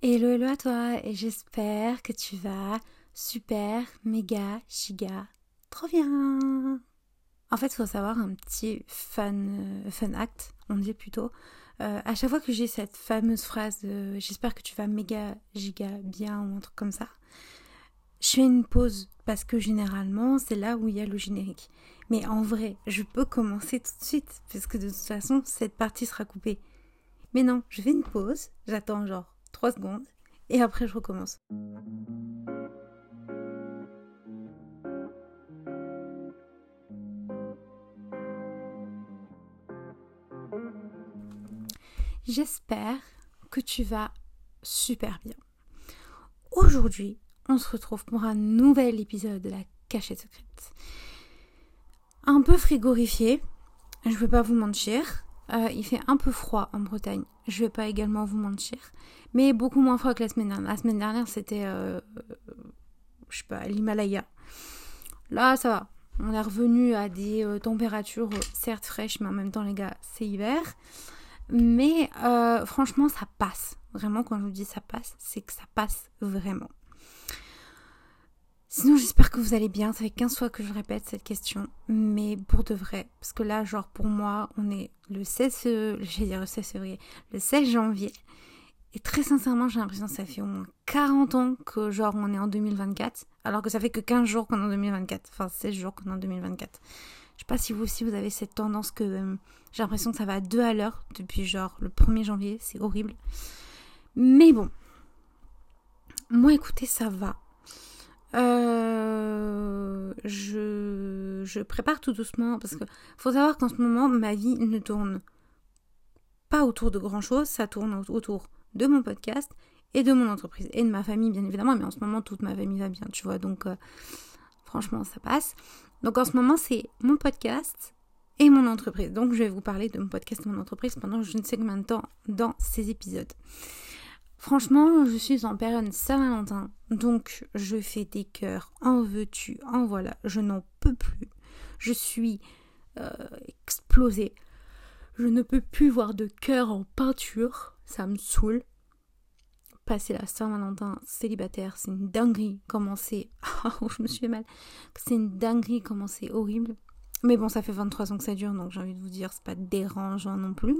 Hello, hello à toi et j'espère que tu vas super, méga, giga, trop bien. En fait, il faut savoir un petit fun, euh, fun act, on dit plutôt. Euh, à chaque fois que j'ai cette fameuse phrase j'espère que tu vas méga, giga, bien ou un truc comme ça, je fais une pause parce que généralement c'est là où il y a le générique. Mais en vrai, je peux commencer tout de suite parce que de toute façon cette partie sera coupée. Mais non, je fais une pause, j'attends genre 3 secondes et après je recommence. J'espère que tu vas super bien. Aujourd'hui, on se retrouve pour un nouvel épisode de la cachette secrète. Un peu frigorifié, je ne vais pas vous mentir. Euh, il fait un peu froid en Bretagne, je vais pas également vous mentir, mais beaucoup moins froid que la semaine dernière. La semaine dernière, c'était, euh, je sais pas, l'Himalaya. Là, ça va. On est revenu à des euh, températures certes fraîches, mais en même temps, les gars, c'est hiver. Mais franchement, ça passe. Vraiment, quand je vous dis ça passe, c'est que ça passe vraiment. Sinon, j'espère que vous allez bien. Ça fait 15 fois que je répète cette question, mais pour de vrai. Parce que là, genre, pour moi, on est le 16, dire le 16 février, le 16 janvier. Et très sincèrement, j'ai l'impression que ça fait au moins 40 ans que, genre, on est en 2024, alors que ça fait que 15 jours qu'on est en 2024. Enfin, 16 jours qu'on est en 2024. Je sais pas si vous aussi vous avez cette tendance que euh, j'ai l'impression que ça va à deux à l'heure depuis genre le 1er janvier, c'est horrible. Mais bon, moi écoutez, ça va. Euh, je, prépare tout doucement parce que faut savoir qu'en ce moment ma vie ne tourne pas autour de grand chose, ça tourne autour de mon podcast et de mon entreprise et de ma famille bien évidemment, mais en ce moment toute ma famille va bien, tu vois, donc euh, franchement ça passe. Donc en ce moment c'est mon podcast et mon entreprise. Donc je vais vous parler de mon podcast et mon entreprise pendant je ne sais combien de temps dans ces épisodes. Franchement, je suis en période Saint-Valentin, donc je fais des cœurs, en veux-tu, en voilà, je n'en peux plus. Je suis euh, explosée. Je ne peux plus voir de cœurs en peinture, ça me saoule. Passer la Saint-Valentin célibataire, c'est une dinguerie, comment c'est... Oh, je me suis fait mal. C'est une dinguerie, comment c'est horrible. Mais bon, ça fait 23 ans que ça dure, donc j'ai envie de vous dire, c'est pas dérangeant non plus.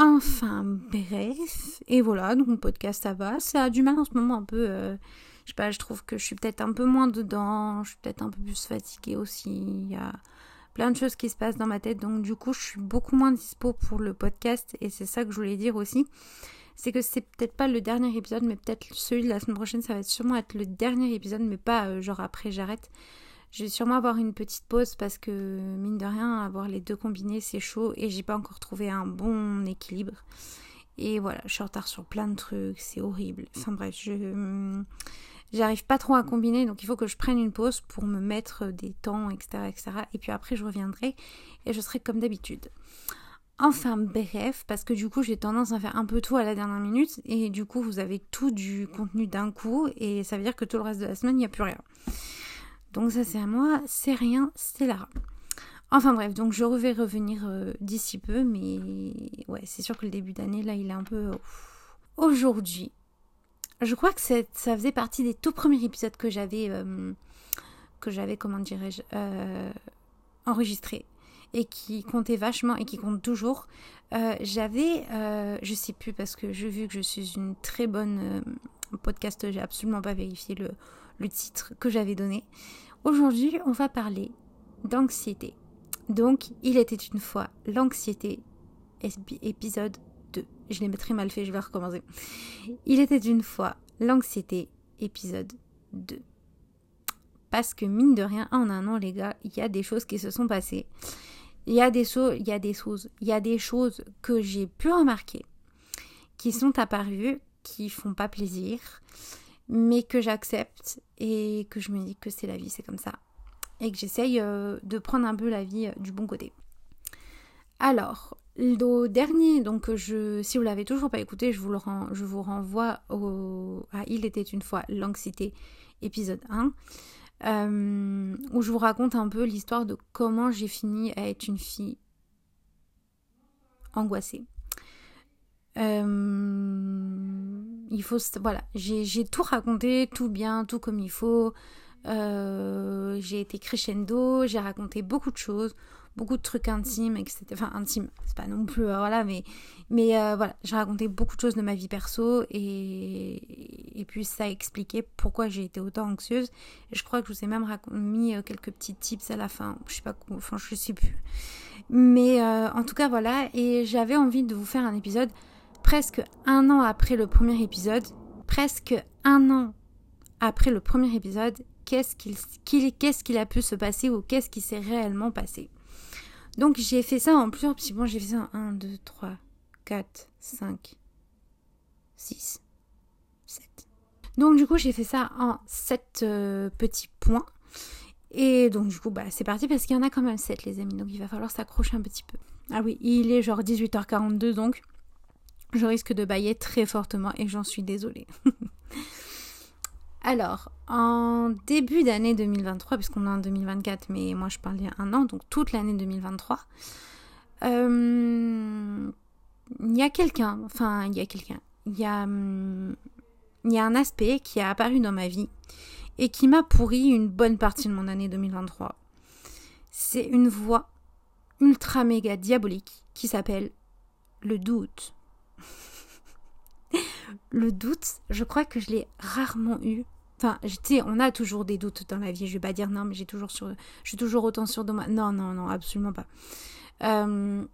Enfin, bref. Et voilà, donc mon podcast, ça va. Ça a du mal en ce moment un peu. Euh, je sais pas, je trouve que je suis peut-être un peu moins dedans. Je suis peut-être un peu plus fatiguée aussi. Il y a plein de choses qui se passent dans ma tête. Donc, du coup, je suis beaucoup moins dispo pour le podcast. Et c'est ça que je voulais dire aussi. C'est que c'est peut-être pas le dernier épisode, mais peut-être celui de la semaine prochaine, ça va sûrement être le dernier épisode, mais pas euh, genre après j'arrête. Je vais sûrement avoir une petite pause parce que, mine de rien, avoir les deux combinés, c'est chaud et j'ai pas encore trouvé un bon équilibre. Et voilà, je suis en retard sur plein de trucs, c'est horrible. Enfin bref, je j'arrive pas trop à combiner, donc il faut que je prenne une pause pour me mettre des temps, etc., etc. Et puis après, je reviendrai et je serai comme d'habitude. Enfin bref, parce que du coup j'ai tendance à faire un peu tout à la dernière minute et du coup vous avez tout du contenu d'un coup et ça veut dire que tout le reste de la semaine il n'y a plus rien. Donc ça c'est à moi, c'est rien, c'est Lara. Enfin bref, donc je vais revenir euh, d'ici peu, mais ouais, c'est sûr que le début d'année, là, il est un peu... Aujourd'hui, je crois que ça faisait partie des tout premiers épisodes que j'avais, euh, que j'avais, comment dirais-je, euh, enregistré et qui comptait vachement et qui compte toujours. j'avais, je sais plus parce que j'ai vu que je suis une très bonne podcast, j'ai absolument pas vérifié le, le titre que j'avais donné. Aujourd'hui, on va parler d'anxiété. Donc, il était une fois l'anxiété, épisode 2. Je l'ai très mal fait, je vais recommencer. Il était une fois l'anxiété, épisode 2. Parce que mine de rien, en un an, les gars, il y a des choses qui se sont passées. Il y a des, il y a des choses, il y a des choses que j'ai pu remarquer, qui sont apparues, qui font pas plaisir, mais que j'accepte et que je me dis que c'est la vie, c'est comme ça. Et que j'essaye euh, de prendre un peu la vie euh, du bon côté. Alors, le dernier, donc je, si vous l'avez toujours pas écouté, je vous, le je vous renvoie au, à Il était une fois l'anxiété, épisode 1, euh, où je vous raconte un peu l'histoire de comment j'ai fini à être une fille angoissée. Il faut, voilà, j'ai tout raconté, tout bien, tout comme il faut. Euh, j'ai été crescendo, j'ai raconté beaucoup de choses, beaucoup de trucs intimes, etc. Enfin, intimes, c'est pas non plus, euh, voilà, mais, mais euh, voilà, j'ai raconté beaucoup de choses de ma vie perso et, et puis ça a expliqué pourquoi j'ai été autant anxieuse. Je crois que je vous ai même mis quelques petits tips à la fin, je sais pas, enfin, je sais plus. Mais en tout cas, voilà, et j'avais envie de vous faire un épisode presque un an après le premier épisode, presque un an après le premier épisode, qu'est-ce qu'il a pu se passer ou qu'est-ce qui s'est réellement passé. Donc j'ai fait ça en plusieurs petits points. J'ai fait ça en 1, 2, 3, 4, 5, 6, 7. Donc du coup j'ai fait ça en 7 euh, petits points. Et donc du coup bah c'est parti parce qu'il y en a quand même 7 les amis. Donc il va falloir s'accrocher un petit peu. Ah oui, il est genre 18h42 donc je risque de bailler très fortement et j'en suis désolée. Alors, en début d'année 2023, puisqu'on est en 2024, mais moi je parle un an, donc toute l'année 2023, euh, il y a quelqu'un, enfin il y a quelqu'un, il y a, il y a un aspect qui a apparu dans ma vie et qui m'a pourri une bonne partie de mon année 2023. C'est une voix ultra méga diabolique qui s'appelle le doute le doute, je crois que je l'ai rarement eu. Enfin, tu sais, on a toujours des doutes dans la vie. Je vais pas dire non, mais j'ai toujours sur, toujours autant sûre de moi. Non, non, non, absolument pas. Euh,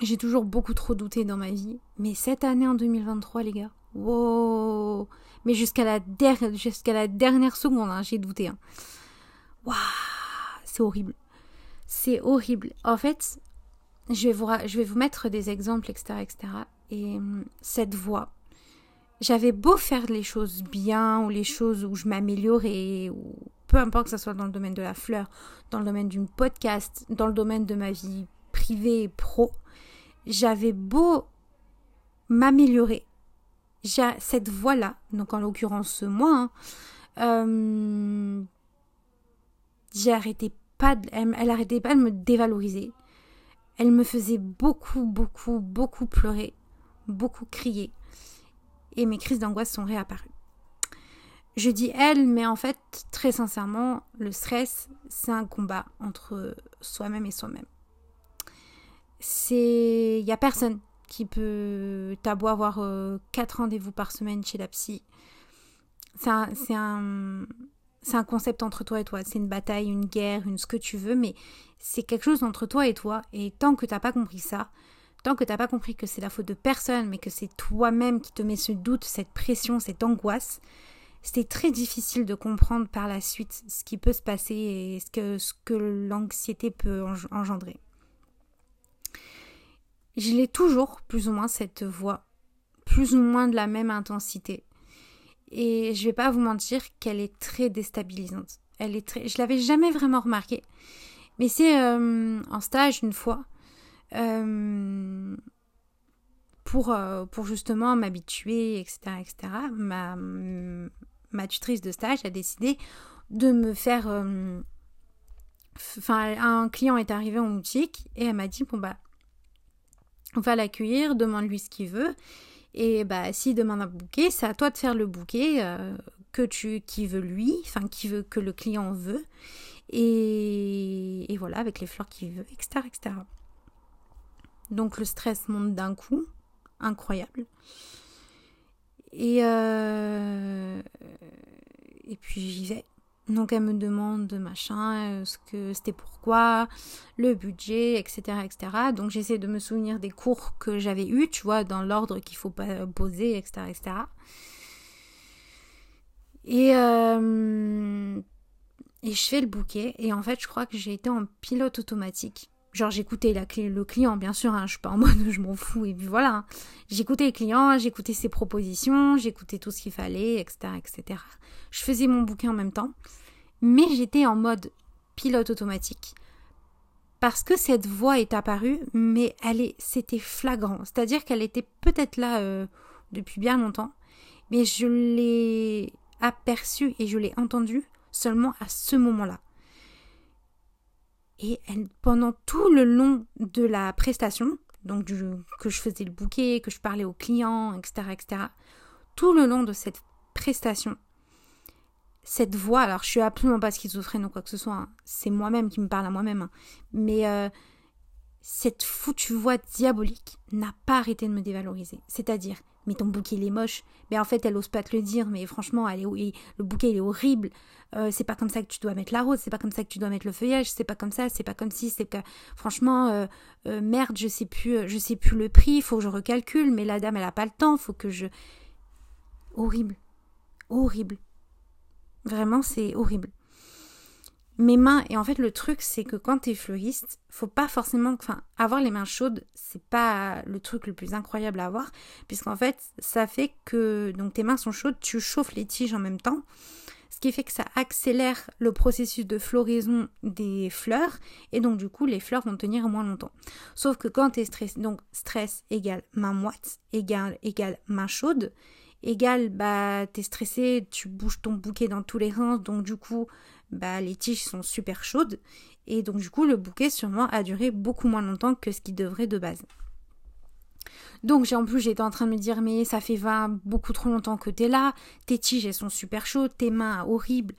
j'ai toujours beaucoup trop douté dans ma vie. Mais cette année en 2023, les gars, wow Mais jusqu'à la, jusqu'à la dernière seconde, hein, j'ai douté. Hein. Waouh C'est horrible. C'est horrible. En fait, je vais, vous, je vais vous mettre des exemples, etc., etc. Et hum, cette voix, j'avais beau faire les choses bien ou les choses où je m'améliorais, ou peu importe que ce soit dans le domaine de la fleur, dans le domaine d'une podcast, dans le domaine de ma vie privée et pro, j'avais beau m'améliorer. Cette voix-là, donc en l'occurrence moi, hein, euh, pas, elle, elle arrêtait pas de me dévaloriser. Elle me faisait beaucoup, beaucoup, beaucoup pleurer beaucoup crié et mes crises d'angoisse sont réapparues. Je dis elle, mais en fait, très sincèrement, le stress, c'est un combat entre soi-même et soi-même. C'est. Il n'y a personne qui peut. T'as beau avoir euh, quatre rendez-vous par semaine chez la psy. C'est un, un, un, concept entre toi et toi. C'est une bataille, une guerre, une ce que tu veux, mais c'est quelque chose entre toi et toi. Et tant que t'as pas compris ça, Tant que tu n'as pas compris que c'est la faute de personne, mais que c'est toi-même qui te mets ce doute, cette pression, cette angoisse, c'est très difficile de comprendre par la suite ce qui peut se passer et ce que, ce que l'anxiété peut engendrer. Je l'ai toujours, plus ou moins, cette voix, plus ou moins de la même intensité. Et je vais pas vous mentir qu'elle est très déstabilisante. Elle est très... Je l'avais jamais vraiment remarqué. Mais c'est euh, en stage une fois euh, pour, euh, pour justement m'habituer, etc., etc., ma, ma tutrice de stage a décidé de me faire... Euh, enfin, un client est arrivé en boutique et elle m'a dit, bon bah, on va l'accueillir, demande-lui ce qu'il veut. Et bah, s'il demande un bouquet, c'est à toi de faire le bouquet que tu, qui veut lui, enfin, qui veut, que le client veut. Et, et voilà, avec les fleurs qu'il veut, etc., etc. Donc le stress monte d'un coup, incroyable. Et, euh, et puis j'y vais. Donc elle me demande machin, euh, ce que c'était pourquoi, le budget, etc. etc. Donc j'essaie de me souvenir des cours que j'avais eus, tu vois, dans l'ordre qu'il faut pas poser, etc. etc. Et, euh, et je fais le bouquet. Et en fait, je crois que j'ai été en pilote automatique. Genre j'écoutais le client, bien sûr, hein, je suis pas en mode je m'en fous, et puis voilà. Hein. J'écoutais le client, j'écoutais ses propositions, j'écoutais tout ce qu'il fallait, etc., etc. Je faisais mon bouquin en même temps, mais j'étais en mode pilote automatique. Parce que cette voix est apparue, mais elle est, c'était flagrant. C'est-à-dire qu'elle était peut-être là euh, depuis bien longtemps, mais je l'ai aperçue et je l'ai entendue seulement à ce moment-là. Et pendant tout le long de la prestation, donc que je faisais le bouquet, que je parlais aux clients, etc., etc., tout le long de cette prestation, cette voix, alors je suis absolument pas schizophrène ou quoi que ce soit, hein. c'est moi-même qui me parle à moi-même, hein. mais euh, cette foutue voix diabolique n'a pas arrêté de me dévaloriser. C'est-à-dire, mais ton bouquet il est moche, mais en fait elle ose pas te le dire, mais franchement elle est, le bouquet il est horrible, euh, c'est pas comme ça que tu dois mettre la rose, c'est pas comme ça que tu dois mettre le feuillage, c'est pas comme ça, c'est pas comme si, c'est que franchement euh, merde je sais plus, je sais plus le prix, faut que je recalcule, mais la dame elle a pas le temps, faut que je horrible, horrible. Vraiment, c'est horrible. Mes mains, et en fait, le truc, c'est que quand t'es fleuriste, faut pas forcément. Enfin, avoir les mains chaudes, c'est pas le truc le plus incroyable à avoir, puisqu'en fait, ça fait que. Donc, tes mains sont chaudes, tu chauffes les tiges en même temps, ce qui fait que ça accélère le processus de floraison des fleurs, et donc, du coup, les fleurs vont tenir moins longtemps. Sauf que quand t'es stressé, donc, stress égale main moite, égale, égale main chaude, Égal, bah, t'es stressé, tu bouges ton bouquet dans tous les reins, donc du coup, bah, les tiges sont super chaudes. Et donc, du coup, le bouquet, sûrement, a duré beaucoup moins longtemps que ce qu'il devrait de base. Donc, j'ai en plus, j'étais en train de me dire, mais ça fait 20, beaucoup trop longtemps que t'es là, tes tiges, elles sont super chaudes, tes mains horribles.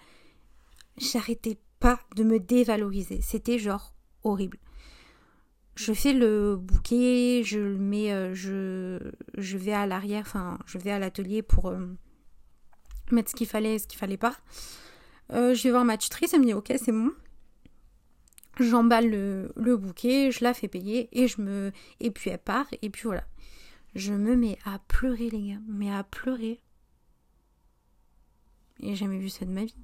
J'arrêtais pas de me dévaloriser. C'était genre horrible je fais le bouquet, je le mets, euh, je, je vais à l'arrière, enfin, je vais à l'atelier pour euh, mettre ce qu'il fallait et ce qu'il fallait pas. Euh, je vais voir ma tutrice, elle me dit ok, c'est bon. J'emballe le, bouquet, je la fais payer et je me. Et puis elle part, et puis voilà. Je me mets à pleurer, les gars, mais à pleurer. Et j'ai jamais vu ça de ma vie.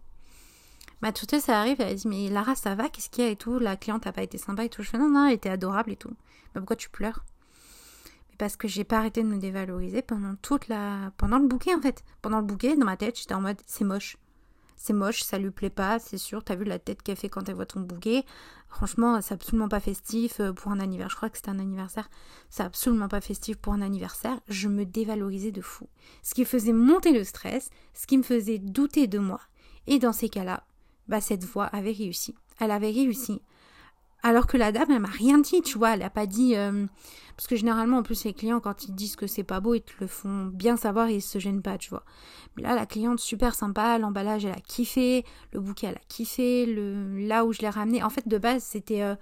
Ma tutrice, ça arrive, elle dit Mais Lara, ça va Qu'est-ce qu'il y a et tout? La cliente n'a pas été sympa et tout. Je fais Non, non, elle était adorable et tout. Mais pourquoi tu pleures? Parce que j'ai pas arrêté de me dévaloriser pendant toute la. pendant le bouquet en fait. Pendant le bouquet, dans ma tête, j'étais en mode C'est moche. C'est moche, ça lui plaît pas, c'est sûr. T'as vu la tête qu'elle fait quand elle voit ton bouquet. Franchement, c'est absolument pas festif euh, pour un anniversaire. Je crois que c'était un anniversaire. C'est absolument pas festif pour un anniversaire. Je me dévalorisais de fou. Ce qui faisait monter le stress, ce qui me faisait douter de moi. Et dans ces cas-là, bah, cette voix avait réussi. Elle avait réussi. Alors que la dame, elle m'a rien dit, tu vois, elle a pas dit. Euh, parce que généralement, en plus, les clients, quand ils disent que c'est pas beau, ils te le font bien savoir et ils se gênent pas, tu vois. Mais là, la cliente, super sympa, l'emballage, elle a kiffé, le bouquet, elle a kiffé, le, là où je l'ai ramené. En fait, de base, c'était. Euh,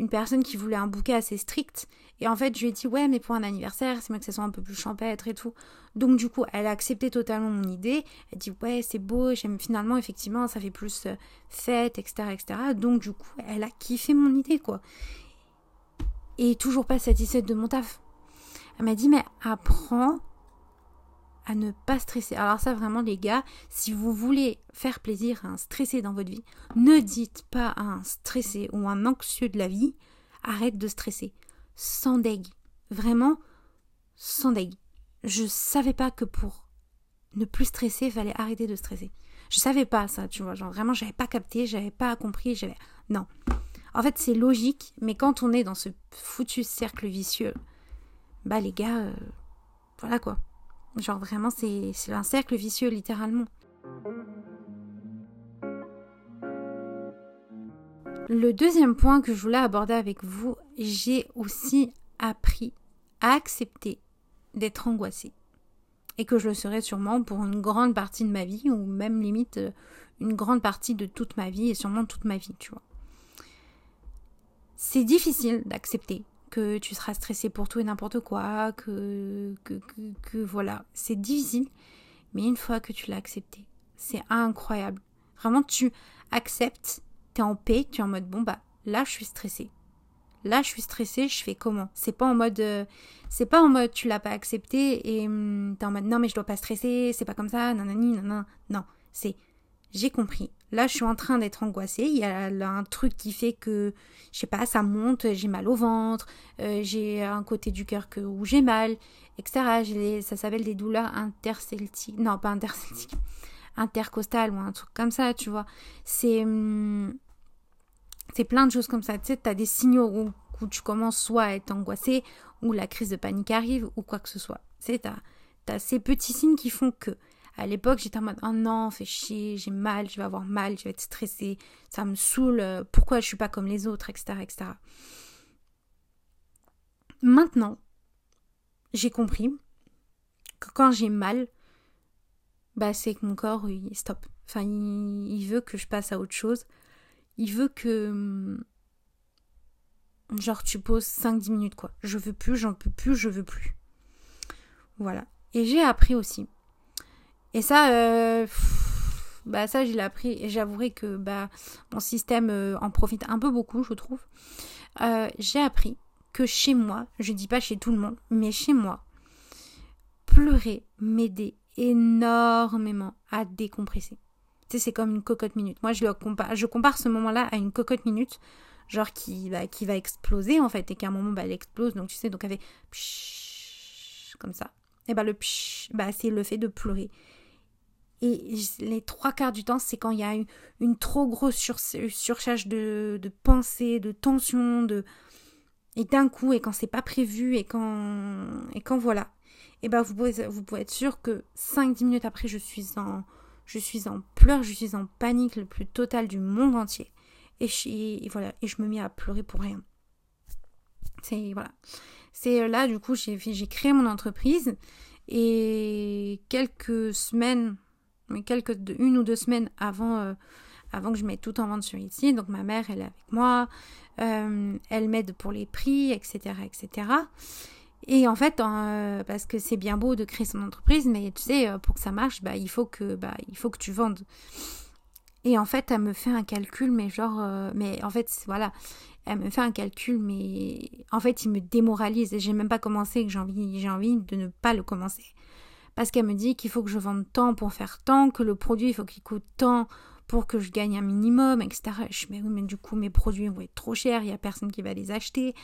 une personne qui voulait un bouquet assez strict. Et en fait, je lui ai dit, ouais, mais pour un anniversaire, c'est mieux que ça soit un peu plus champêtre et tout. Donc, du coup, elle a accepté totalement mon idée. Elle dit, ouais, c'est beau, j'aime finalement, effectivement, ça fait plus euh, fête, etc., etc. Donc, du coup, elle a kiffé mon idée, quoi. Et toujours pas satisfaite de mon taf. Elle m'a dit, mais apprends à ne pas stresser. Alors ça vraiment les gars, si vous voulez faire plaisir à un stressé dans votre vie, ne dites pas à un stressé ou un anxieux de la vie, arrête de stresser. Sans deg. Vraiment, sans deg. Je savais pas que pour ne plus stresser, il fallait arrêter de stresser. Je savais pas ça, tu vois, genre vraiment j'avais pas capté, j'avais pas compris, j'avais non. En fait, c'est logique, mais quand on est dans ce foutu cercle vicieux, bah les gars, euh, voilà quoi. Genre vraiment, c'est un cercle vicieux littéralement. Le deuxième point que je voulais aborder avec vous, j'ai aussi appris à accepter d'être angoissée. Et que je le serai sûrement pour une grande partie de ma vie, ou même limite euh, une grande partie de toute ma vie, et sûrement toute ma vie, tu vois. C'est difficile d'accepter que tu seras stressé pour tout et n'importe quoi, que, que, que, voilà, c'est difficile, mais une fois que tu l'as accepté, c'est incroyable. Vraiment, tu acceptes, tu es en paix, tu es en mode bon bah là je suis stressé. Là je suis stressé, je fais comment? C'est pas en mode euh, c'est pas en mode tu l'as pas accepté et hum, tu es en mode non mais je dois pas stresser, c'est pas comme ça, nanani, nanana. Non, c'est j'ai compris. Là, je suis en train d'être angoissée. Il y a un truc qui fait que, je sais pas, ça monte, j'ai mal au ventre, euh, j'ai un côté du cœur que, où j'ai mal, etc. ça s'appelle des douleurs interceltiques. Non, pas interceltiques. Intercostales ou un truc comme ça, tu vois. C'est. Hum, c'est plein de choses comme ça. Tu sais, as des signaux où, où, tu commences soit à être angoissé, ou la crise de panique arrive, ou quoi que ce soit. Tu sais, t'as as ces petits signes qui font que. À l'époque, j'étais en mode oh non, fais chier, j'ai mal, je vais avoir mal, je vais être stressée, ça me saoule, euh, pourquoi je suis pas comme les autres, etc. etc. Maintenant, j'ai compris que quand j'ai mal, bah c'est que mon corps, il stop. Il, veut que je passe à autre chose. Il veut que. Hum, genre, tu poses 5-10 minutes, quoi. Je veux plus, j'en peux plus, je veux plus. Voilà. Et j'ai appris aussi. Et ça, euh, bah ça, j'ai appris. Et j'avouerai que bah, mon système euh, en profite un peu beaucoup, je trouve. Euh, j'ai appris que chez moi, je dis pas chez tout le monde, mais chez moi, pleurer m'aidait énormément à décompresser. Tu sais, c'est comme une cocotte minute. Moi, je, le compare, je compare ce moment-là à une cocotte minute, genre qui, bah, qui va exploser en fait, et qu'à un moment, bah, elle explose. Donc, tu sais, donc elle fait comme ça. Et bah, le bah, c'est le fait de pleurer. Et les trois quarts du temps, c'est quand il y a une, une trop grosse surcharge de, de pensée, de tension, de, et d'un coup, et quand c'est pas prévu, et quand, et quand voilà, et ben vous pouvez, vous pouvez être sûr que 5-10 minutes après, je suis en, je suis en pleurs, je suis en panique le plus total du monde entier. Et, je, voilà, et je me mets à pleurer pour rien. C'est voilà. C'est euh, là du coup j'ai créé mon entreprise et quelques semaines, quelques une ou deux semaines avant euh, avant que je mette tout en vente sur ici. Donc ma mère elle est avec moi, euh, elle m'aide pour les prix, etc., etc. Et en fait, euh, parce que c'est bien beau de créer son entreprise, mais tu sais, euh, pour que ça marche, bah, il, faut que, bah, il faut que tu vendes. Et en fait, elle me fait un calcul, mais genre, mais en fait, voilà, elle me fait un calcul, mais en fait, il me démoralise et j'ai même pas commencé, que j'ai envie, j'ai envie de ne pas le commencer. Parce qu'elle me dit qu'il faut que je vende tant pour faire tant, que le produit, il faut qu'il coûte tant pour que je gagne un minimum, etc. Je mais oui, mais du coup, mes produits vont être trop chers, il n'y a personne qui va les acheter.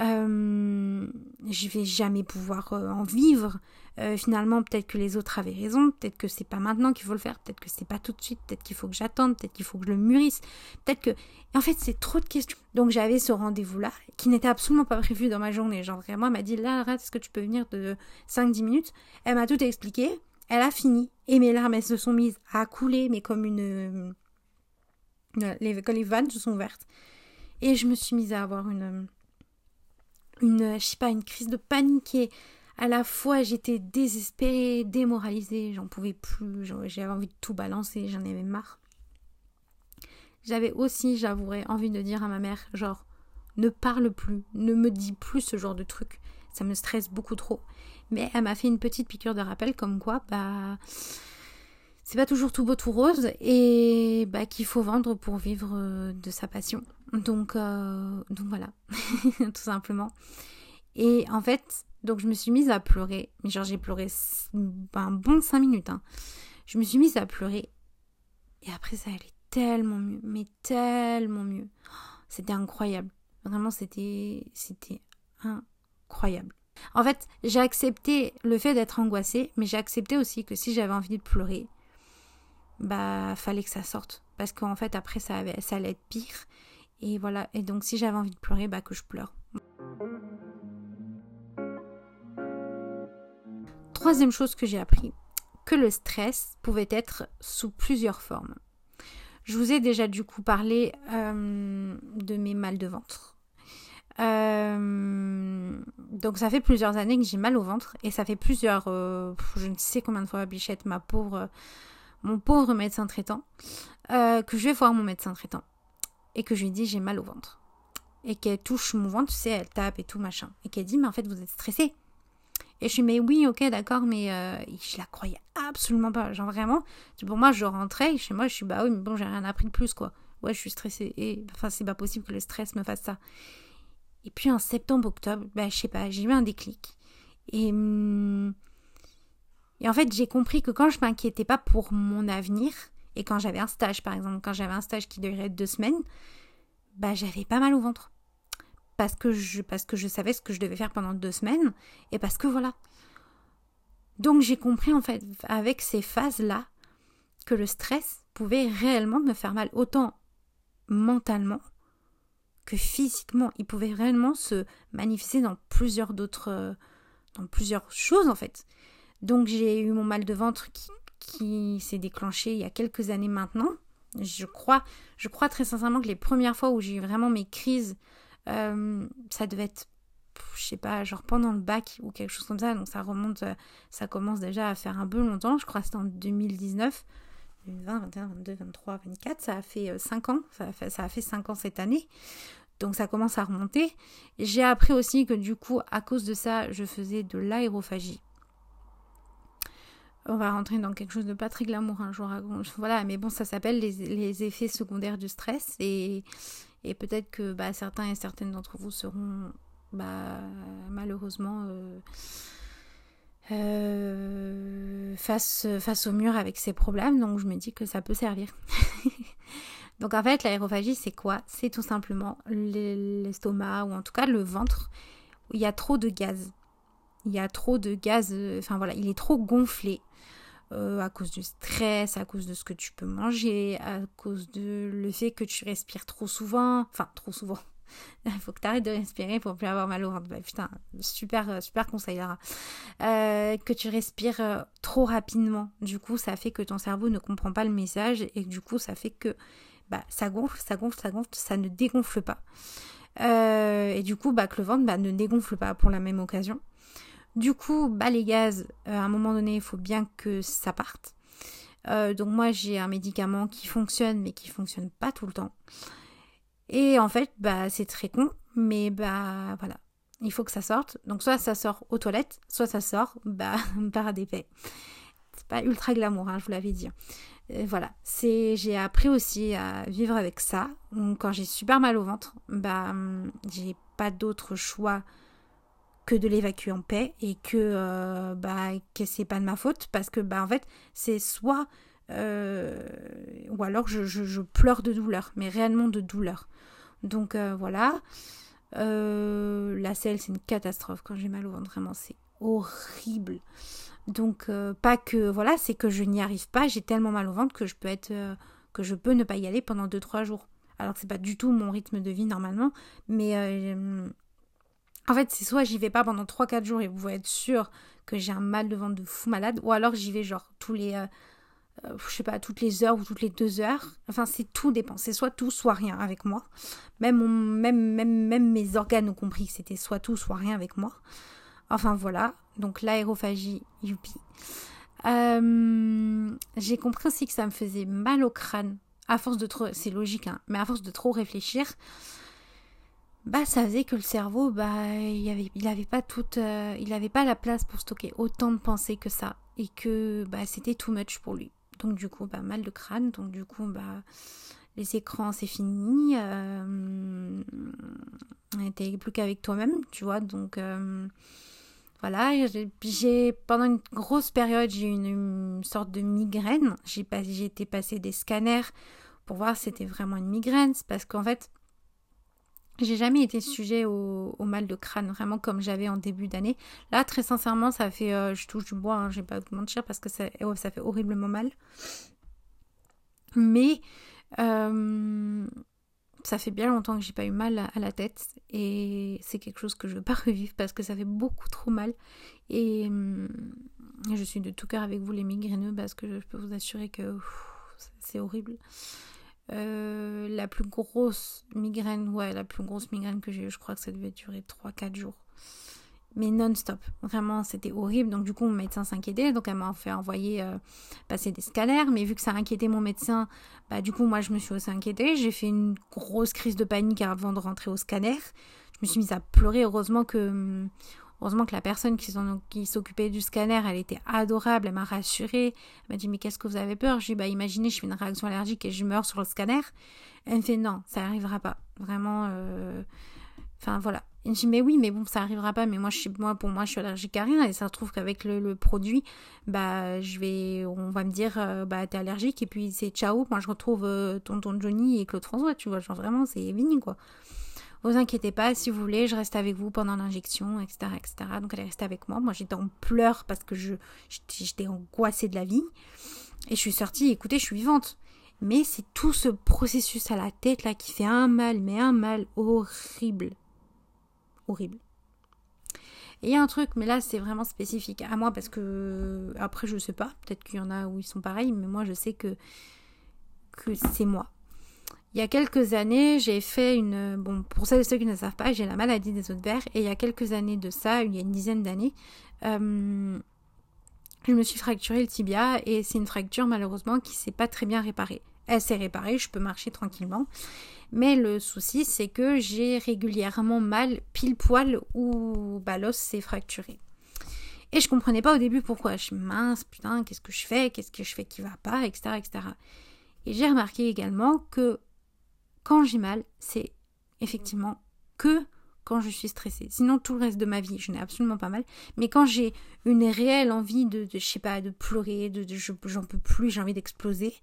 Euh, je vais jamais pouvoir euh, en vivre. Euh, finalement, peut-être que les autres avaient raison, peut-être que c'est pas maintenant qu'il faut le faire, peut-être que c'est pas tout de suite, peut-être qu'il faut que j'attende, peut-être qu'il faut que je le mûrisse, peut-être que. En fait, c'est trop de questions. Donc, j'avais ce rendez-vous-là qui n'était absolument pas prévu dans ma journée. Genre, vraiment, elle m'a dit là, est-ce que tu peux venir de 5-10 minutes? Elle m'a tout expliqué. Elle a fini et mes larmes, elles se sont mises à couler, mais comme une. Les, quand les vannes se sont ouvertes. Et je me suis mise à avoir une. Une, je sais pas, une crise de panique et à la fois j'étais désespérée, démoralisée, j'en pouvais plus, j'avais envie de tout balancer, j'en avais marre. J'avais aussi, j'avouerais, envie de dire à ma mère, genre, ne parle plus, ne me dis plus ce genre de truc, ça me stresse beaucoup trop. Mais elle m'a fait une petite piqûre de rappel comme quoi, bah, c'est pas toujours tout beau tout rose et bah, qu'il faut vendre pour vivre euh, de sa passion. Donc, euh, voilà, tout simplement. Et en fait, donc je me suis mise à pleurer. Mais genre j'ai pleuré un bon 5 minutes. Hein. Je me suis mise à pleurer. Et après ça allait tellement mieux. Mais tellement mieux. C'était incroyable. Vraiment c'était c'était incroyable. En fait, j'ai accepté le fait d'être angoissée, mais j'ai accepté aussi que si j'avais envie de pleurer, bah fallait que ça sorte. Parce qu'en fait, après, ça, allait être pire. Et voilà. Et donc, si j'avais envie de pleurer, bah que je pleure. Troisième chose que j'ai appris, que le stress pouvait être sous plusieurs formes. Je vous ai déjà du coup parlé euh, de mes mal de ventre. Euh, donc ça fait plusieurs années que j'ai mal au ventre et ça fait plusieurs, euh, je ne sais combien de fois, Bichette, ma pauvre, mon pauvre médecin traitant, euh, que je vais voir mon médecin traitant et que je lui dis j'ai mal au ventre et qu'elle touche mon ventre, tu sais, elle tape et tout machin et qu'elle dit mais en fait vous êtes stressé. Et je suis mais oui ok d'accord mais je la croyais absolument pas, genre vraiment. Pour moi je rentrais chez moi je suis bah oui mais bon j'ai rien appris de plus quoi. Ouais je suis stressée et enfin c'est pas possible que le stress me fasse ça. Et puis en septembre-octobre, ben, je sais pas, j'ai eu un déclic. Et, hum, et en fait, j'ai compris que quand je m'inquiétais pas pour mon avenir, et quand j'avais un stage, par exemple, quand j'avais un stage qui durait deux semaines, bah j'avais pas mal au ventre. Parce que, je, parce que je savais ce que je devais faire pendant deux semaines, et parce que voilà. Donc j'ai compris en fait, avec ces phases-là, que le stress pouvait réellement me faire mal, autant mentalement que physiquement, il pouvait réellement se manifester dans plusieurs d'autres, euh, dans plusieurs choses en fait. Donc j'ai eu mon mal de ventre qui, qui s'est déclenché il y a quelques années maintenant. Je crois, je crois très sincèrement que les premières fois où j'ai eu vraiment mes crises, euh, ça devait être je sais pas, genre pendant le bac ou quelque chose comme ça. Donc ça remonte, ça commence déjà à faire un peu longtemps. Je crois que c'était en 2019. 2020, 21, 22, 23, 24, ça a fait 5 ans, ça a fait, ça a fait 5 ans cette année. Donc ça commence à remonter. J'ai appris aussi que du coup, à cause de ça, je faisais de l'aérophagie. On va rentrer dans quelque chose de pas très glamour un jour. Voilà, mais bon, ça s'appelle les, effets secondaires du stress. Et, peut-être que bah, certains et certaines d'entre vous seront bah, malheureusement euh, euh, face, face au mur avec ces problèmes. Donc je me dis que ça peut servir. Donc en fait, l'aérophagie, c'est quoi? C'est tout simplement l'estomac ou en tout cas le ventre où il y a trop de gaz. Il y a trop de gaz, euh, enfin voilà, il est trop gonflé euh, à cause du stress, à cause de ce que tu peux manger, à cause de le fait que tu respires trop souvent, enfin trop souvent. Il faut que tu arrêtes de respirer pour plus avoir mal au ventre. Bah, putain, super, euh, super conseil, Lara. que tu respires trop rapidement. Du coup, ça fait que ton cerveau ne comprend pas le message et du coup, ça fait que bah, ça gonfle, ça gonfle, ça gonfle, ça ne dégonfle pas. Euh, et du coup, bah, que le ventre bah, ne dégonfle pas pour la même occasion. Du coup, bah, les gaz, euh, à un moment donné, il faut bien que ça parte. Euh, donc moi, j'ai un médicament qui fonctionne, mais qui fonctionne pas tout le temps. Et en fait, bah, c'est très con, mais bah voilà, il faut que ça sorte. Donc soit ça sort aux toilettes, soit ça sort bah, par des paix. C'est pas ultra glamour, hein, je vous l'avais dit voilà, c'est j'ai appris aussi à vivre avec ça. quand j'ai super mal au ventre, bah j'ai pas d'autre choix que de l'évacuer en paix et que euh, bah que c'est pas de ma faute parce que bah en fait c'est soit euh, ou alors je, pleure de douleur, mais réellement de douleur. Donc euh, voilà. la selle c'est une catastrophe quand j'ai mal au ventre, vraiment c'est horrible. Donc euh, pas que voilà, c'est que je n'y arrive pas, j'ai tellement mal au ventre que je peux être euh, que je peux ne pas y aller pendant 2 3 jours. Alors que c'est pas du tout mon rythme de vie normalement, mais euh, en fait, c'est soit j'y vais pas pendant 3 4 jours et vous pouvez être sûr que j'ai un mal de ventre de fou malade ou alors j'y vais genre tous les je sais pas, toutes les heures ou toutes les deux heures. Enfin, c'est tout dépend. C'est soit tout, soit rien avec moi. Même, même, même, même mes organes ont compris que c'était soit tout, soit rien avec moi. Enfin voilà, donc l'aérophagie, youpi. Euh, j'ai compris aussi que ça me faisait mal au crâne. À force de trop, c'est logique, hein, mais à force de trop réfléchir, bah ça faisait que le cerveau, bah il avait, il avait pas toute, euh, il avait pas la place pour stocker autant de pensées que ça, et que bah c'était too much pour lui. Donc du coup, bah mal de crâne, donc du coup, bah les écrans c'est fini, euh, t'es plus qu'avec toi-même, tu vois, donc euh, voilà, j'ai pendant une grosse période, j'ai eu une, sorte de migraine. J'ai été passer des scanners pour voir si c'était vraiment une migraine. C'est parce qu'en fait, j'ai jamais été sujet au, mal de crâne, vraiment comme j'avais en début d'année. Là, très sincèrement, ça fait, euh, je touche du bois, hein, je vais pas vous mentir parce que ça, oh, fait horriblement mal. Mais euh, ça fait bien longtemps que j'ai pas eu mal à, la tête et c'est quelque chose que je veux pas revivre parce que ça fait beaucoup trop mal et hum, je suis de tout cœur avec vous les migraineux parce que je peux vous assurer que c'est horrible. Euh, la plus grosse migraine, ouais, la plus grosse migraine que j'ai eue, je crois que ça devait durer 3-4 jours mais non-stop. Vraiment, c'était horrible. Donc, du coup, mon médecin s'inquiétait. Donc, elle m'a fait envoyer euh, passer des scanners. Mais vu que ça inquiétait mon médecin, bah, du coup, moi, je me suis aussi inquiétée. J'ai fait une grosse crise de panique avant de rentrer au scanner. Je me suis mise à pleurer. Heureusement que, heureusement que la personne qui s'occupait du scanner, elle était adorable. Elle m'a rassurée. Elle m'a dit, mais qu'est-ce que vous avez peur? Je lui ai dit, bah, imaginez, je fais une réaction allergique et je meurs sur le scanner. Elle me fait, non, ça n'arrivera pas. Vraiment. Euh, enfin, voilà je dit, mais oui, mais bon, ça arrivera pas. Mais moi, je suis, pour moi, je suis allergique à rien. Et ça se trouve qu'avec le, produit, bah, je vais, on va me dire, euh, bah, t'es allergique. Et puis, c'est ciao. Moi, je retrouve euh, tonton Johnny et Claude François, tu vois. Genre, vraiment, c'est fini, quoi. Vous inquiétez pas, si vous voulez, je reste avec vous pendant l'injection, etc., etc. Donc, elle est restée avec moi. Moi, j'étais en pleurs parce que je, j'étais angoissée de la vie. Et je suis sortie, écoutez, je suis vivante. Mais c'est tout ce processus à la tête là qui fait un mal, mais un mal horrible horrible. Et il y a un truc, mais là c'est vraiment spécifique à moi parce que après je sais pas, peut-être qu'il y en a où ils sont pareils, mais moi je sais que, que c'est moi. Il y a quelques années, j'ai fait une... Bon, pour celles et ceux qui ne savent pas, j'ai la maladie des os de verre. Et il y a quelques années de ça, il y a une dizaine d'années, euh, je me suis fracturé le tibia. Et c'est une fracture, malheureusement, qui s'est pas très bien réparée. Elle s'est réparée, je peux marcher tranquillement. Mais le souci, c'est que j'ai régulièrement mal pile poil où bah, l'os s'est fracturé. Et je comprenais pas au début pourquoi. Je suis mince, putain, qu'est-ce que je fais? Qu'est-ce que je fais qui va pas? Etc. etc. Et j'ai remarqué également que quand j'ai mal, c'est effectivement que quand je suis stressée. Sinon, tout le reste de ma vie, je n'ai absolument pas mal. Mais quand j'ai une réelle envie de, de, je sais pas, de pleurer, de, j'en peux plus, j'ai envie d'exploser.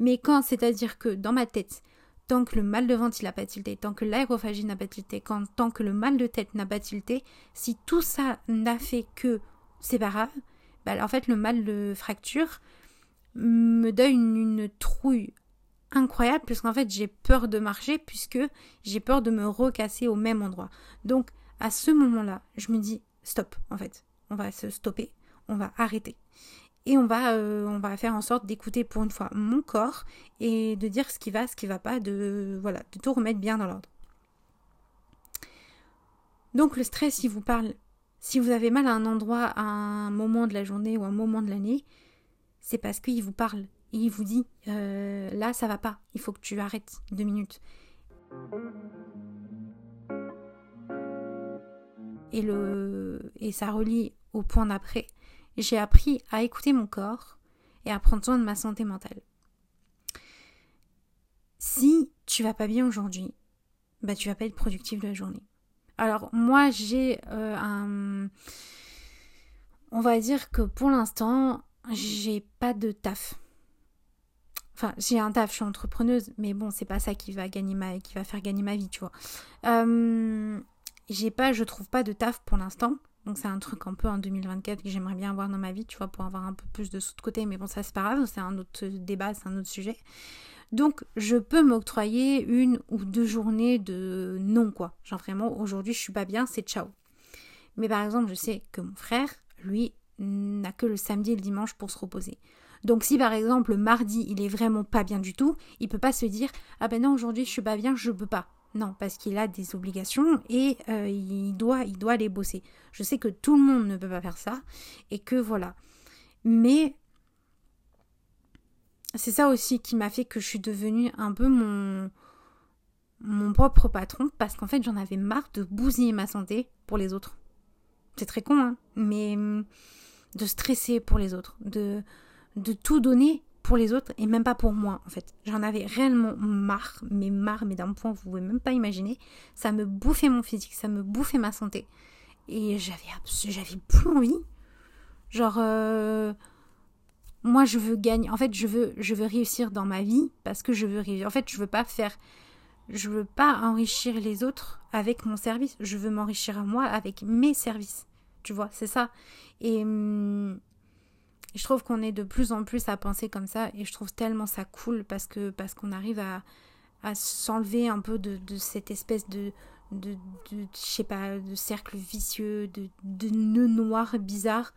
Mais quand, c'est-à-dire que dans ma tête, tant que le mal de ventre n'a pas tilté, tant que l'aérophagie n'a pas tilté, tant que le mal de tête n'a pas tilté, si tout ça n'a fait que c'est pas grave, bah, en fait le mal de fracture me donne une, trouille incroyable puisqu'en fait j'ai peur de marcher puisque j'ai peur de me recasser au même endroit. Donc à ce moment-là, je me dis stop en fait, on va se stopper, on va arrêter et on va, euh, on va faire en sorte d'écouter pour une fois mon corps et de dire ce qui va, ce qui va pas, de voilà, de tout remettre bien dans l'ordre. Donc le stress, il vous parle, si vous avez mal à un endroit, à un moment de la journée ou un moment de l'année, c'est parce qu'il vous parle. Il vous dit euh, là ça va pas, il faut que tu arrêtes deux minutes. Et, le, et ça relie au point d'après j'ai appris à écouter mon corps et à prendre soin de ma santé mentale. Si tu vas pas bien aujourd'hui, bah tu vas pas être productif de la journée. Alors moi j'ai euh, un... On va dire que pour l'instant, j'ai pas de taf. Enfin, j'ai un taf, je suis entrepreneuse, mais bon, c'est pas ça qui va gagner ma, qui va faire gagner ma vie, tu vois. Euh, j'ai pas, je trouve pas de taf pour l'instant. Donc c'est un truc un peu en 2024 que j'aimerais bien avoir dans ma vie, tu vois, pour avoir un peu plus de sous de côté. Mais bon, ça c'est pas grave, c'est un autre débat, c'est un autre sujet. Donc je peux m'octroyer une ou deux journées de non, quoi. Genre vraiment, aujourd'hui je suis pas bien, c'est ciao. Mais par exemple, je sais que mon frère, lui, n'a que le samedi et le dimanche pour se reposer. Donc si par exemple le mardi il est vraiment pas bien du tout, il peut pas se dire ah ben non aujourd'hui je suis pas bien, je peux pas. Non, parce qu'il a des obligations et euh, il, doit, il doit aller bosser. Je sais que tout le monde ne peut pas faire ça et que voilà. Mais c'est ça aussi qui m'a fait que je suis devenue un peu mon, mon propre patron parce qu'en fait j'en avais marre de bousiller ma santé pour les autres. C'est très con, hein, mais de stresser pour les autres, de tout donner pour les autres et même pas pour moi en fait. J'en avais réellement marre, mais marre, mais d'un point vous pouvez même pas imaginer. Ça me bouffait mon physique, ça me bouffait ma santé. Et j'avais j'avais plus envie. Genre euh, moi je veux gagner. En fait, je veux je veux réussir dans ma vie parce que je veux réussir. En fait, je veux pas faire je veux pas enrichir les autres avec mon service, je veux m'enrichir à moi avec mes services. Tu vois, c'est ça. Et hum, et je trouve qu'on est de plus en plus à penser comme ça et je trouve tellement ça cool parce que parce qu'on arrive à, à s'enlever un peu de, de, cette espèce de, de, de je sais pas, de cercle vicieux, de, de nœud noir bizarre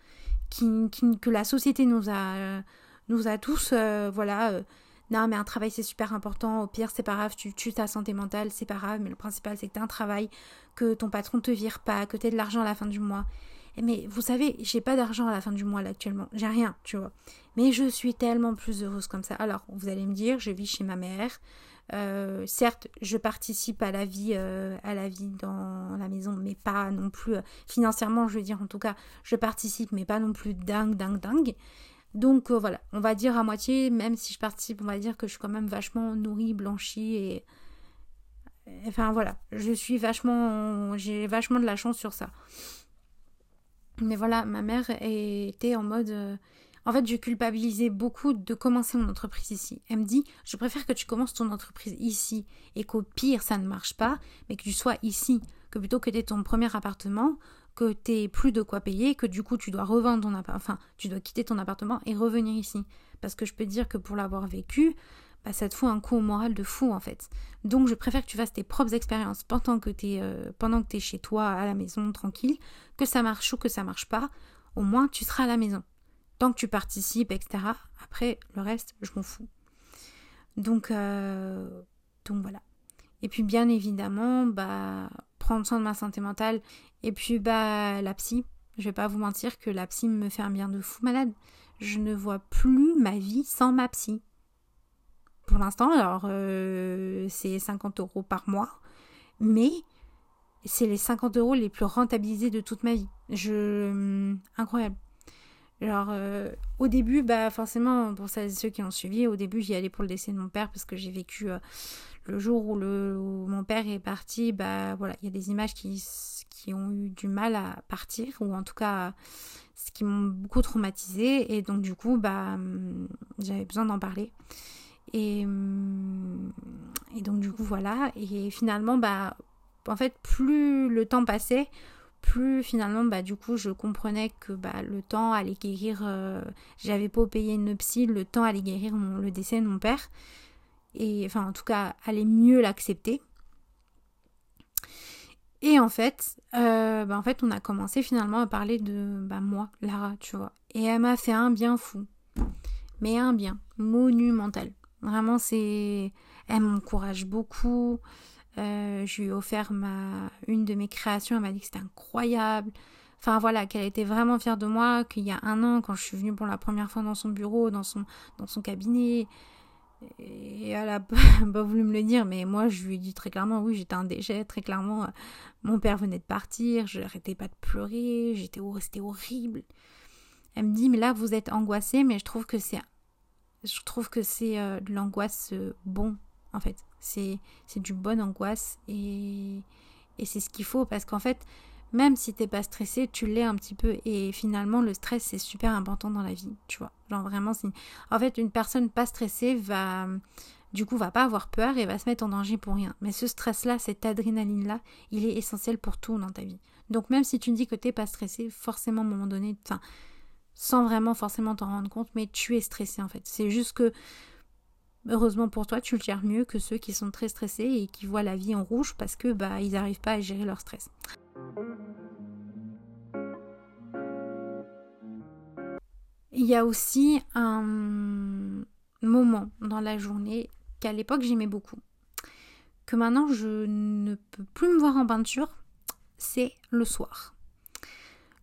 qui, qui, que la société nous a, nous a tous, euh, voilà, euh, non mais un travail c'est super important, au pire c'est pas grave, tu tues ta santé mentale, c'est pas grave, mais le principal c'est que tu as un travail, que ton patron te vire pas, que tu de l'argent à la fin du mois. Mais vous savez, j'ai pas d'argent à la fin du mois là actuellement. J'ai rien, tu vois. Mais je suis tellement plus heureuse comme ça. Alors, vous allez me dire, je vis chez ma mère. Euh, certes, je participe à la vie, euh, à la vie dans la maison, mais pas non plus euh, financièrement. Je veux dire, en tout cas, je participe, mais pas non plus dingue, dingue, dingue. Donc voilà, on va dire à moitié, même si je participe, on va dire que je suis quand même vachement nourrie, blanchie et enfin voilà, je suis vachement, j'ai vachement de la chance sur ça. Mais voilà, ma mère était en mode... Euh, en fait, je culpabilisais beaucoup de commencer mon entreprise ici. Elle me dit, je préfère que tu commences ton entreprise ici et qu'au pire, ça ne marche pas, mais que tu sois ici, que plutôt que tu ton premier appartement, que tu plus de quoi payer, que du coup, tu dois revendre ton appartement, enfin, tu dois quitter ton appartement et revenir ici. Parce que je peux dire que pour l'avoir vécu, bah, ça te fout un coup au moral de fou en fait. Donc je préfère que tu fasses tes propres expériences pendant que tu es, euh, chez toi à la maison tranquille, que ça marche ou que ça marche pas, au moins tu seras à la maison. Tant que tu participes, etc. Après, le reste, je m'en fous. Donc, euh, donc voilà. Et puis bien évidemment, bah, prendre soin de ma santé mentale. Et puis bah, la psy. Je vais pas vous mentir que la psy me fait un bien de fou malade. Je ne vois plus ma vie sans ma psy. Pour l'instant, alors euh, c'est 50 euros par mois. Mais c'est les 50 euros les plus rentabilisés de toute ma vie. Je... Hum, incroyable. Alors, euh, au début, bah forcément, pour ceux qui ont suivi, au début, j'y allais pour le décès de mon père parce que j'ai vécu euh, le jour où, le, mon père est parti. Bah voilà, il y a des images qui, qui ont eu du mal à partir ou en tout cas, ce qui m'ont beaucoup traumatisé. Et donc, du coup, bah hum, j'avais besoin d'en parler. Et, hum, et donc, du coup, voilà. Et finalement, bah en fait, plus le temps passait, plus finalement, bah, du coup, je comprenais que bah, le temps allait guérir. Euh, j'avais pas payé une psy, le temps allait guérir le décès de mon père. Et enfin, en tout cas, allait mieux l'accepter. Et en fait, euh, bah, en fait, on a commencé finalement à parler de bah, moi, Lara, tu vois. Et elle m'a fait un bien fou. Mais un bien monumental. Vraiment, c'est. Elle m'encourage beaucoup. Euh, je lui ai offert ma, une de mes créations, elle m'a dit que c'était incroyable. Enfin voilà, qu'elle était vraiment fière de moi, qu'il y a un an, quand je suis venue pour la première fois dans son bureau, dans son, dans son cabinet, et elle a pas voulu me le dire, mais moi je lui ai dit très clairement, oui, j'étais un déchet, très clairement, mon père venait de partir, je n'arrêtais pas de pleurer, j'étais, c'était horrible. Elle me dit, mais là vous êtes angoissée, mais je trouve que c'est, je trouve que c'est euh, de l'angoisse bon, en fait. C'est du bon angoisse et, et c'est ce qu'il faut parce qu'en fait, même si t'es pas stressé, tu l'es un petit peu et finalement le stress c'est super important dans la vie, tu vois. Genre vraiment, en fait une personne pas stressée va du coup va pas avoir peur et va se mettre en danger pour rien. Mais ce stress là, cette adrénaline là, il est essentiel pour tout dans ta vie. Donc même si tu me dis que t'es pas stressé, forcément à un moment donné, sans vraiment forcément t'en rendre compte, mais tu es stressé en fait. C'est juste que Heureusement pour toi, tu le gères mieux que ceux qui sont très stressés et qui voient la vie en rouge parce que bah ils n'arrivent pas à gérer leur stress. Il y a aussi un moment dans la journée qu'à l'époque j'aimais beaucoup, que maintenant je ne peux plus me voir en peinture, c'est le soir.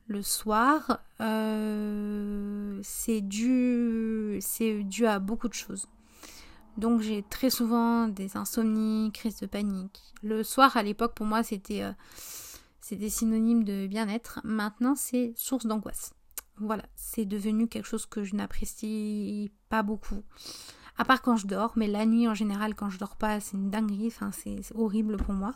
Le soir, euh, c'est dû, dû à beaucoup de choses. Donc j'ai très souvent des insomnies, crises de panique. Le soir à l'époque pour moi c'était euh, c'était synonyme de bien-être. Maintenant c'est source d'angoisse. Voilà, c'est devenu quelque chose que je n'apprécie pas beaucoup. À part quand je dors, mais la nuit en général quand je dors pas c'est une dinguerie, enfin c'est horrible pour moi.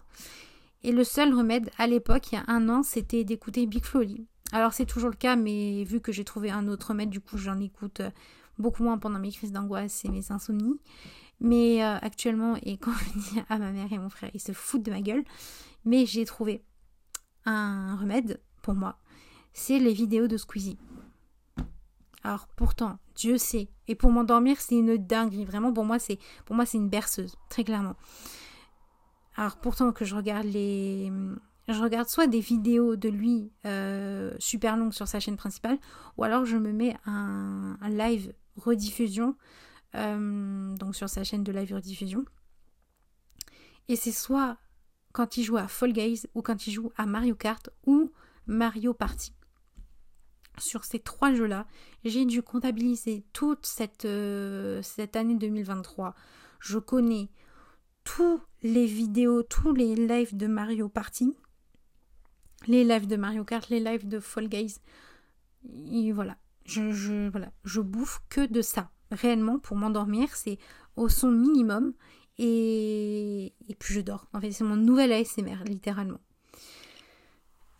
Et le seul remède à l'époque, il y a un an, c'était d'écouter Big Flowly. Alors c'est toujours le cas, mais vu que j'ai trouvé un autre remède, du coup j'en écoute euh, beaucoup moins pendant mes crises d'angoisse et mes insomnies. Mais euh, actuellement, et quand je dis à ma mère et mon frère, ils se foutent de ma gueule, mais j'ai trouvé un remède pour moi. C'est les vidéos de Squeezie. Alors pourtant, Dieu sait, et pour m'endormir, c'est une dinguerie. Vraiment, pour moi, c'est pour moi, c'est une berceuse, très clairement. Alors pourtant que je regarde les, je regarde soit des vidéos de lui euh, super longues sur sa chaîne principale, ou alors je me mets un live rediffusion, euh, donc sur sa chaîne de live rediffusion. Et c'est soit quand il joue à Fall Guys ou quand il joue à Mario Kart ou Mario Party. Sur ces trois jeux-là, j'ai dû comptabiliser toute cette, euh, cette année 2023. Je connais tous les vidéos, tous les lives de Mario Party, les lives de Mario Kart, les lives de Fall Guys. Et voilà, je, voilà, je bouffe que de ça. Réellement, pour m'endormir, c'est au son minimum et, et puis je dors. En fait, c'est mon nouvel ASMR, littéralement.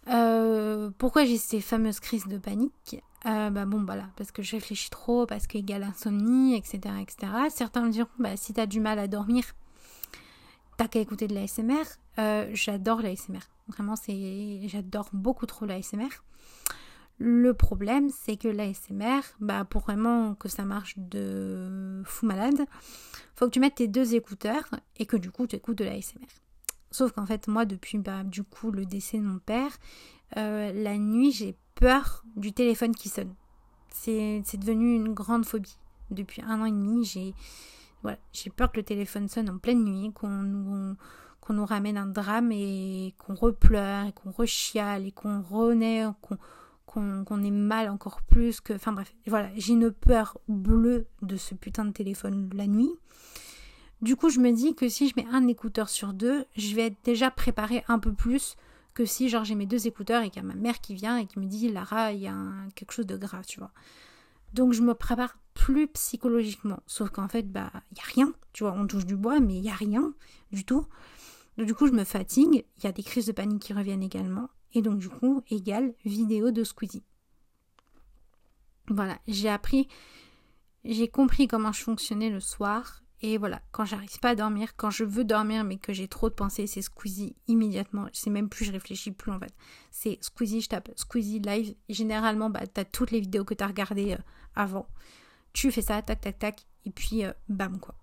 Euh, pourquoi j'ai ces fameuses crises de panique? Euh, bah bon voilà parce que je réfléchis trop parce qu'il y a l'insomnie etc etc certains me diront bah si t'as du mal à dormir t'as qu'à écouter de l'ASMR euh, j'adore l'ASMR vraiment c'est j'adore beaucoup trop l'ASMR le problème, c'est que l'ASMR, bah, pour vraiment que ça marche de fou malade, faut que tu mettes tes deux écouteurs et que du coup tu écoutes de l'ASMR. Sauf qu'en fait, moi, depuis bah, du coup le décès de mon père, euh, la nuit, j'ai peur du téléphone qui sonne. C'est devenu une grande phobie. Depuis un an et demi, j'ai Voilà, j'ai peur que le téléphone sonne en pleine nuit, qu'on qu'on nous ramène un drame et qu'on repleure et qu'on rechiale et qu'on renaît, qu'on qu'on ait mal encore plus que... Enfin bref, voilà, j'ai une peur bleue de ce putain de téléphone la nuit. Du coup, je me dis que si je mets un écouteur sur deux, je vais être déjà préparée un peu plus que si genre j'ai mes deux écouteurs et qu'il y a ma mère qui vient et qui me dit Lara, il y a quelque chose de grave, tu vois. Donc je me prépare plus psychologiquement. Sauf qu'en fait, bah, il n'y a rien. Tu vois, on touche du bois, mais il n'y a rien du tout. Du coup, je me fatigue. Il y a des crises de panique qui reviennent également. Et donc, du coup, égale vidéo de Squeezie. Voilà, j'ai appris, j'ai compris comment je fonctionnais le soir. Et voilà, quand j'arrive pas à dormir, quand je veux dormir mais que j'ai trop de pensées, c'est Squeezie immédiatement. Sais même plus, je réfléchis plus en fait. C'est Squeezie, je tape Squeezie live. Généralement, bah, tu as toutes les vidéos que tu as regardées euh, avant. Tu fais ça, tac, tac, tac, et puis euh, bam quoi.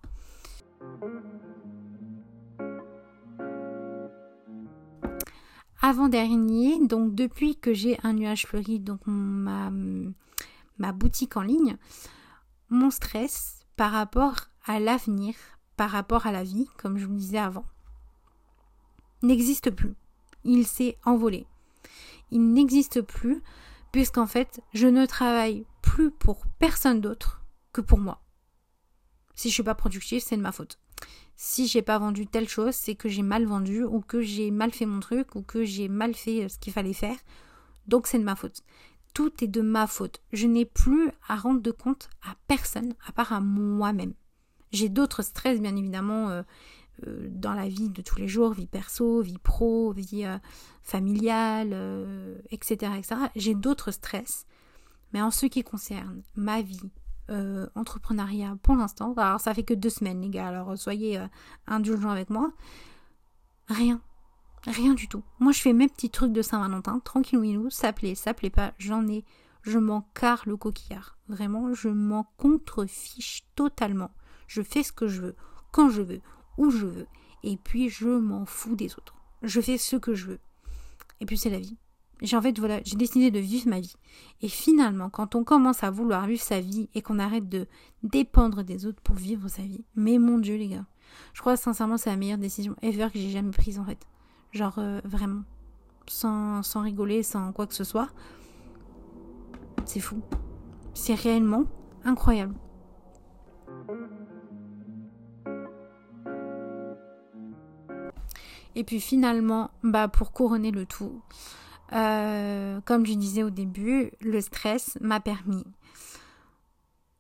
Avant-dernier, donc depuis que j'ai un nuage fleuri, donc ma, ma boutique en ligne, mon stress par rapport à l'avenir, par rapport à la vie, comme je vous disais avant, n'existe plus. Il s'est envolé. Il n'existe plus puisqu'en fait, je ne travaille plus pour personne d'autre que pour moi. Si je suis pas productive, c'est de ma faute. Si j'ai pas vendu telle chose, c'est que j'ai mal vendu ou que j'ai mal fait mon truc ou que j'ai mal fait euh, ce qu'il fallait faire. Donc c'est de ma faute. Tout est de ma faute. Je n'ai plus à rendre de compte à personne à part à moi-même. J'ai d'autres stress bien évidemment euh, euh, dans la vie de tous les jours, vie perso, vie pro, vie familiale, etc. etc. J'ai d'autres stress. Mais en ce qui concerne ma vie, euh, entrepreneuriat pour l'instant. Alors ça fait que deux semaines les gars, alors soyez euh, indulgents avec moi. Rien. Rien du tout. Moi je fais mes petits trucs de Saint-Valentin, tranquillou, ça plaît, ça plaît pas, j'en ai, je m'en carre le coquillard. Vraiment, je m'en contrefiche totalement. Je fais ce que je veux, quand je veux, où je veux, et puis je m'en fous des autres. Je fais ce que je veux. Et puis c'est la vie j'ai voilà, j'ai décidé de vivre ma vie. Et finalement, quand on commence à vouloir vivre sa vie et qu'on arrête de dépendre des autres pour vivre sa vie, mais mon dieu les gars, je crois sincèrement c'est la meilleure décision ever que j'ai jamais prise en fait. Genre euh, vraiment, sans, sans rigoler, sans quoi que ce soit. C'est fou. C'est réellement incroyable. Et puis finalement, bah pour couronner le tout, euh, comme je disais au début, le stress m'a permis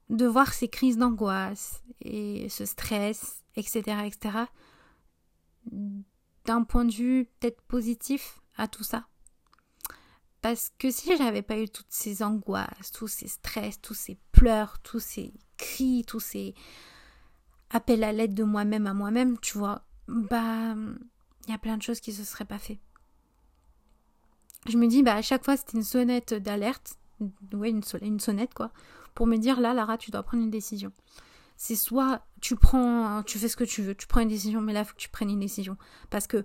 de voir ces crises d'angoisse et ce stress, etc., etc., d'un point de vue peut-être positif à tout ça. Parce que si j'avais pas eu toutes ces angoisses, tous ces stress, tous ces pleurs, tous ces cris, tous ces appels à l'aide de moi-même à moi-même, tu vois, bah, il y a plein de choses qui se seraient pas fait je me dis, bah, à chaque fois, c'était une sonnette d'alerte, ouais, une, sonnette, quoi, pour me dire, là, Lara, tu dois prendre une décision. C'est soit tu prends, tu fais ce que tu veux, tu prends une décision, mais là, il faut que tu prennes une décision. Parce que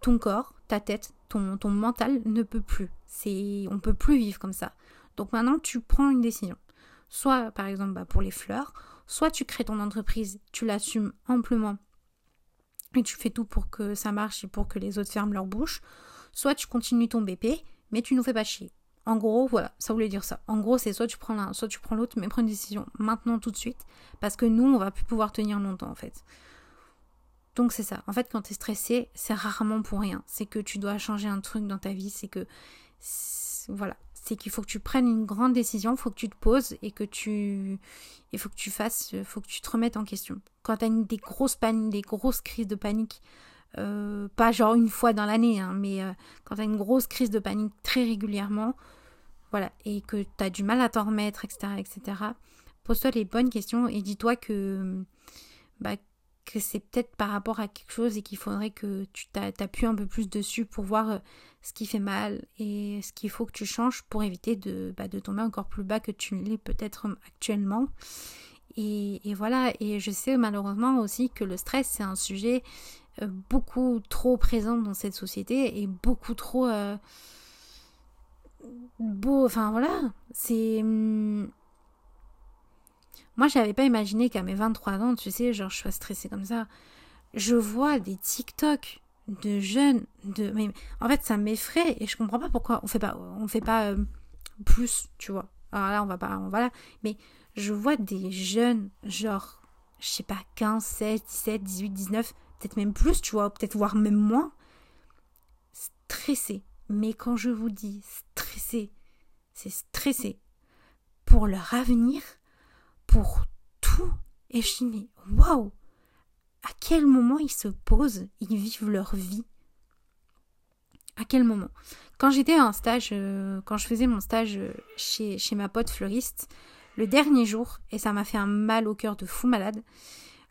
ton corps, ta tête, ton, ton mental ne peut plus. C'est, on peut plus vivre comme ça. Donc maintenant, tu prends une décision. Soit, par exemple, bah, pour les fleurs, soit tu crées ton entreprise, tu l'assumes amplement et tu fais tout pour que ça marche et pour que les autres ferment leur bouche, soit tu continues ton BP, mais tu nous fais pas chier. En gros, voilà, ça voulait dire ça. En gros, c'est soit tu prends l'un, soit tu prends l'autre, mais prends une décision maintenant, tout de suite, parce que nous, on va plus pouvoir tenir longtemps, en fait. Donc c'est ça. En fait, quand tu es stressé, c'est rarement pour rien. C'est que tu dois changer un truc dans ta vie, c'est que voilà, c'est qu'il faut que tu prennes une grande décision, il faut que tu te poses et que tu il faut que tu fasses, faut que tu te remettes en question. Quand tu as des grosses paniques, des grosses crises de panique, euh, pas genre une fois dans l'année, hein, mais euh, quand tu as une grosse crise de panique très régulièrement, voilà, et que tu as du mal à t'en remettre, etc., etc., pose-toi les bonnes questions et dis-toi que, bah, que c'est peut-être par rapport à quelque chose et qu'il faudrait que tu t'appuies un peu plus dessus pour voir euh, ce qui fait mal et ce qu'il faut que tu changes pour éviter de, bah, de tomber encore plus bas que tu l'es peut-être actuellement. Et, et, voilà, et je sais malheureusement aussi que le stress c'est un sujet beaucoup trop présente dans cette société et beaucoup trop euh, beau. Enfin voilà, c'est. Hmm, moi, j'avais pas imaginé qu'à mes 23 ans, tu sais, genre, je sois stressée comme ça. Je vois des TikTok de jeunes, de, en fait, ça m'effraie et je comprends pas pourquoi on fait pas, on fait pas euh, plus, tu vois. Alors là, on va pas, on va là, mais je vois des jeunes, genre, je sais pas, 15, 16, 17, 18, 19, peut-être même plus, tu vois, peut-être voire même moins, stressés. Mais quand je vous dis stressés, c'est stressé pour leur avenir, pour tout. Et je dis, mais waouh! À quel moment ils se posent, ils vivent leur vie? À quel moment? Quand j'étais en stage, euh, quand je faisais mon stage chez, chez ma pote fleuriste, le dernier jour, et ça m'a fait un mal au cœur de fou malade,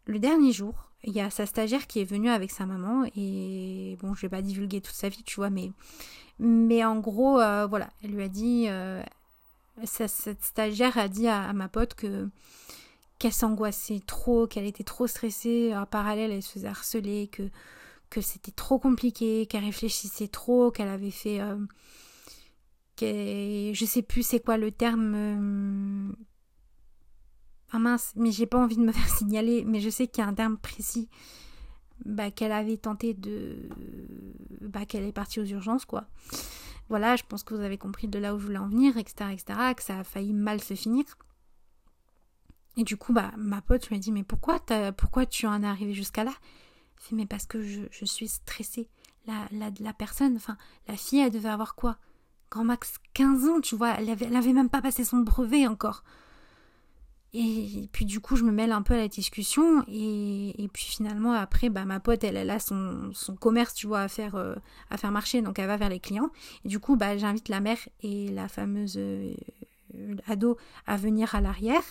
le dernier jour, il y a sa stagiaire qui est venue avec sa maman et bon, je vais pas divulguer toute sa vie, tu vois, mais mais en gros, euh, voilà, elle lui a dit, euh, cette stagiaire a dit à, ma pote que qu'elle s'angoissait trop, qu'elle était trop stressée. En parallèle, elle se faisait harceler, que que c'était trop compliqué, qu'elle réfléchissait trop, qu'elle avait fait, euh, je sais plus c'est quoi le terme ah mince, mais j'ai pas envie de me faire signaler, mais je sais qu'il y a un terme précis bah, qu'elle avait tenté de. Bah, qu'elle est partie aux urgences, quoi. Voilà, je pense que vous avez compris de là où je voulais en venir, etc., etc., que ça a failli mal se finir. Et du coup, bah, ma pote m'a dit, mais pourquoi, pourquoi tu en es arrivé jusqu'à là? Fait, mais parce que je, je suis stressée. La, la, la, personne, enfin, la fille, elle devait avoir quoi? Grand max 15 ans, tu vois, elle avait, elle avait même pas passé son brevet encore. Et puis du coup, je me mêle un peu à la discussion. Et, puis finalement, après, bah, ma pote, elle, elle a son, son commerce, tu vois, à faire, euh, à faire marcher. Donc elle va vers les clients. Et du coup, bah, j'invite la mère et la fameuse euh, ado à venir à l'arrière,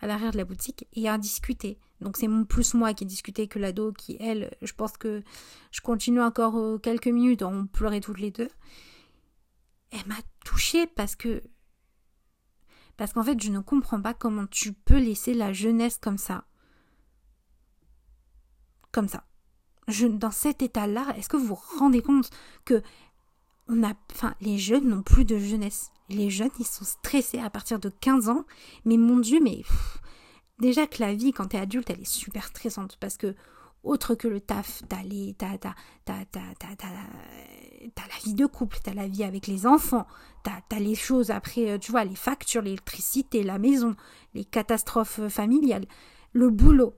à l'arrière de la boutique et à discuter. Donc c'est plus moi qui ai discuté que l'ado qui, elle, je pense que je continue encore euh, quelques minutes. On pleurait toutes les deux. Elle m'a touchée parce que parce qu'en fait, je ne comprends pas comment tu peux laisser la jeunesse comme ça. Comme ça. Je, dans cet état-là, est-ce que vous vous rendez compte que on a, enfin, les jeunes n'ont plus de jeunesse. Les jeunes, ils sont stressés à partir de 15 ans. Mais mon Dieu, mais déjà que la vie, quand tu es adulte, elle est super stressante parce que autre que le taf, t'as les, t'as, t'as, t'as, t'as, la vie de couple, t'as la vie avec les enfants, t'as, as les choses après, euh, tu vois, les factures, l'électricité, la maison, les catastrophes euh, familiales, le boulot.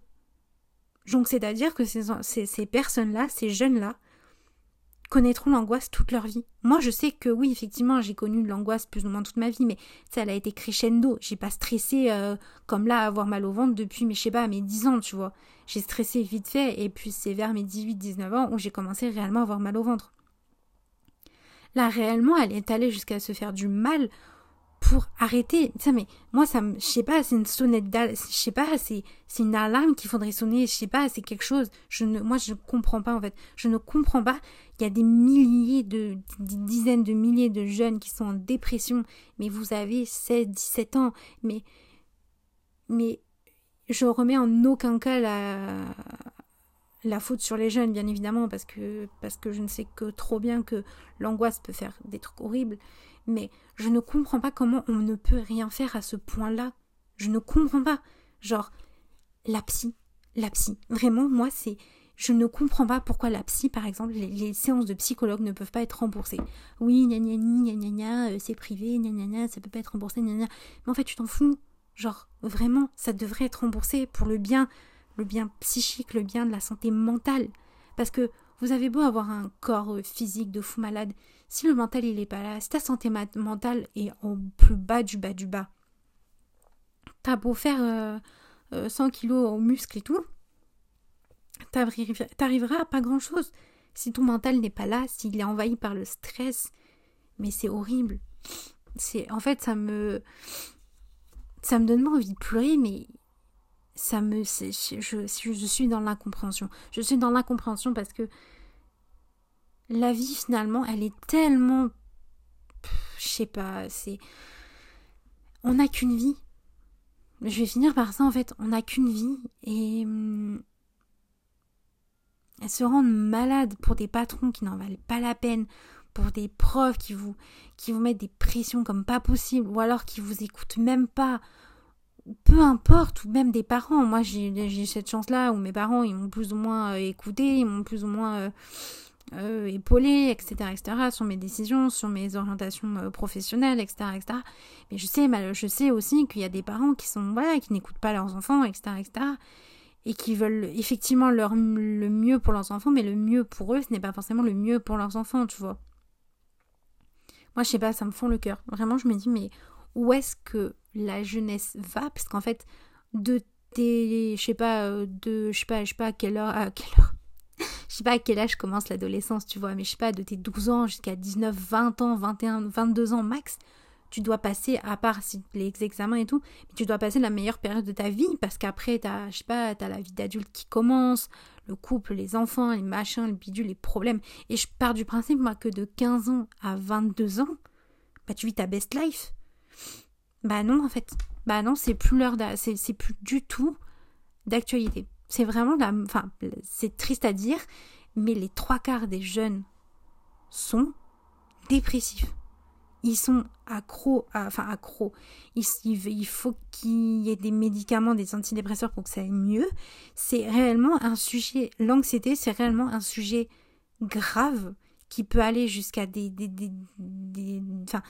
Donc c'est-à-dire que ces, ces personnes-là, ces jeunes-là, connaîtront l'angoisse toute leur vie. Moi, je sais que oui, effectivement, j'ai connu l'angoisse plus ou moins toute ma vie, mais ça, elle a été crescendo. J'ai pas stressé euh, comme là, avoir mal au ventre depuis, mais je sais pas, mes 10 ans, tu vois. J'ai stressé vite fait, et puis c'est vers mes 18-19 ans où j'ai commencé réellement à avoir mal au ventre. Là, réellement, elle est allée jusqu'à se faire du mal pour arrêter. Ça, mais moi, ça me, je sais pas, c'est une sonnette d'alarme, alarme qu'il faudrait sonner, je sais pas, c'est quelque chose. Je ne, moi, je comprends pas, en fait. Je ne comprends pas. Il y a des milliers de, des dizaines de milliers de jeunes qui sont en dépression, mais vous avez 16, 17 ans, mais, mais, je remets en aucun cas la, la faute sur les jeunes, bien évidemment, parce que, parce que je ne sais que trop bien que l'angoisse peut faire des trucs horribles mais je ne comprends pas comment on ne peut rien faire à ce point-là. Je ne comprends pas. Genre, la psy, la psy. Vraiment, moi, c'est. Je ne comprends pas pourquoi la psy, par exemple, les, séances de psychologue ne peuvent pas être remboursées. Oui, gna gna gna gna gna, euh, c'est privé, gna gna gna, ça peut pas être remboursé, gna gna. Mais en fait, tu t'en fous. Genre, vraiment, ça devrait être remboursé pour le bien, le bien psychique, le bien de la santé mentale. Parce que vous avez beau avoir un corps euh, physique de fou malade, si le mental il est pas là, si ta santé mentale est au plus bas du bas du bas, t'as beau faire 100 euh, euh, kilos au muscle et tout, t'arriveras à pas grand chose. Si ton mental n'est pas là, s'il est envahi par le stress, mais c'est horrible. C'est en fait ça me ça me donne envie de pleurer, mais ça me je, je, suis dans l'incompréhension. Je suis dans l'incompréhension parce que la vie finalement, elle est tellement je sais pas, c'est on n'a qu'une vie. Je vais finir par ça en fait, on n'a qu'une vie et hum, elles se rendent malades pour des patrons qui n'en valent pas la peine, pour des profs qui vous qui vous mettent des pressions comme pas possible ou alors qui vous écoutent même pas peu importe, ou même des parents. Moi, j'ai cette chance-là où mes parents, ils m'ont plus ou moins écouté, ils m'ont plus ou moins euh, épaulée, etc., etc., sur mes décisions, sur mes orientations euh, professionnelles, etc., etc. Mais je sais, je sais aussi qu'il y a des parents qui sont, voilà, qui n'écoutent pas leurs enfants, etc., etc., et qui veulent effectivement leur, le mieux pour leurs enfants, mais le mieux pour eux, ce n'est pas forcément le mieux pour leurs enfants, tu vois. Moi, je sais pas, ça me fond le cœur. Vraiment, je me dis, mais où est-ce que la jeunesse va Parce qu'en fait, de tes, je sais pas, euh, de, je sais pas, je sais pas à quelle heure, à quelle heure, je sais pas à quel âge commence l'adolescence, tu vois, mais je sais pas, de tes 12 ans jusqu'à 19, 20 ans, 21, 22 ans max, tu dois passer, à part si les examens et tout, mais tu dois passer la meilleure période de ta vie parce qu'après, t'as, je sais pas, t'as la vie d'adulte qui commence, le couple, les enfants, les machins, les bidules, les problèmes. Et je pars du principe, moi, que de 15 ans à 22 ans, bah, tu vis ta best life. Bah non, en fait. Bah non, c'est plus l'heure, c'est plus du tout d'actualité. C'est vraiment la. Enfin, c'est triste à dire, mais les trois quarts des jeunes sont dépressifs. Ils sont accros, enfin accros. Il, il faut qu'il y ait des médicaments, des antidépresseurs pour que ça aille mieux. C'est réellement un sujet, l'anxiété, c'est réellement un sujet grave qui peut aller jusqu'à des, des, des, des, enfin,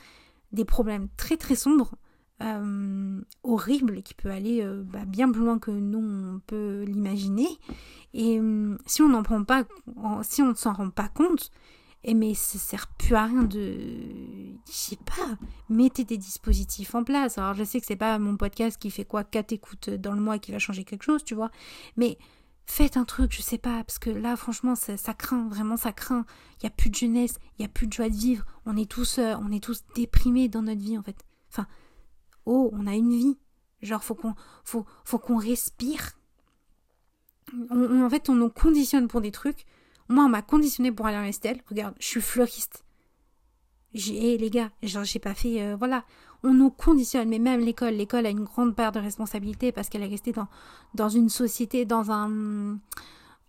des problèmes très très sombres euh, horrible qui peut aller euh, bah, bien plus loin que nous on peut l'imaginer. Et euh, si on n'en prend pas, si on ne s'en rend pas compte, et eh, mais ça sert plus à rien de, je sais pas, mettez des dispositifs en place. Alors je sais que c'est pas mon podcast qui fait quoi, 4 écoutes dans le mois qui va changer quelque chose, tu vois, mais faites un truc, je sais pas, parce que là, franchement, ça, ça craint, vraiment, ça craint. Il y a plus de jeunesse, il y a plus de joie de vivre. On est tous, on est tous déprimés dans notre vie, en fait. Enfin, oh, on a une vie. Genre, faut qu'on faut, faut qu'on respire. en fait, on nous conditionne pour des trucs. Moi, on m'a conditionné pour aller à Estelle. Regarde, je suis fleuriste. J'ai, les gars, genre, j'ai pas fait. Euh, voilà. On nous conditionne, mais même l'école. L'école a une grande part de responsabilité parce qu'elle est restée dans, dans une société, dans un.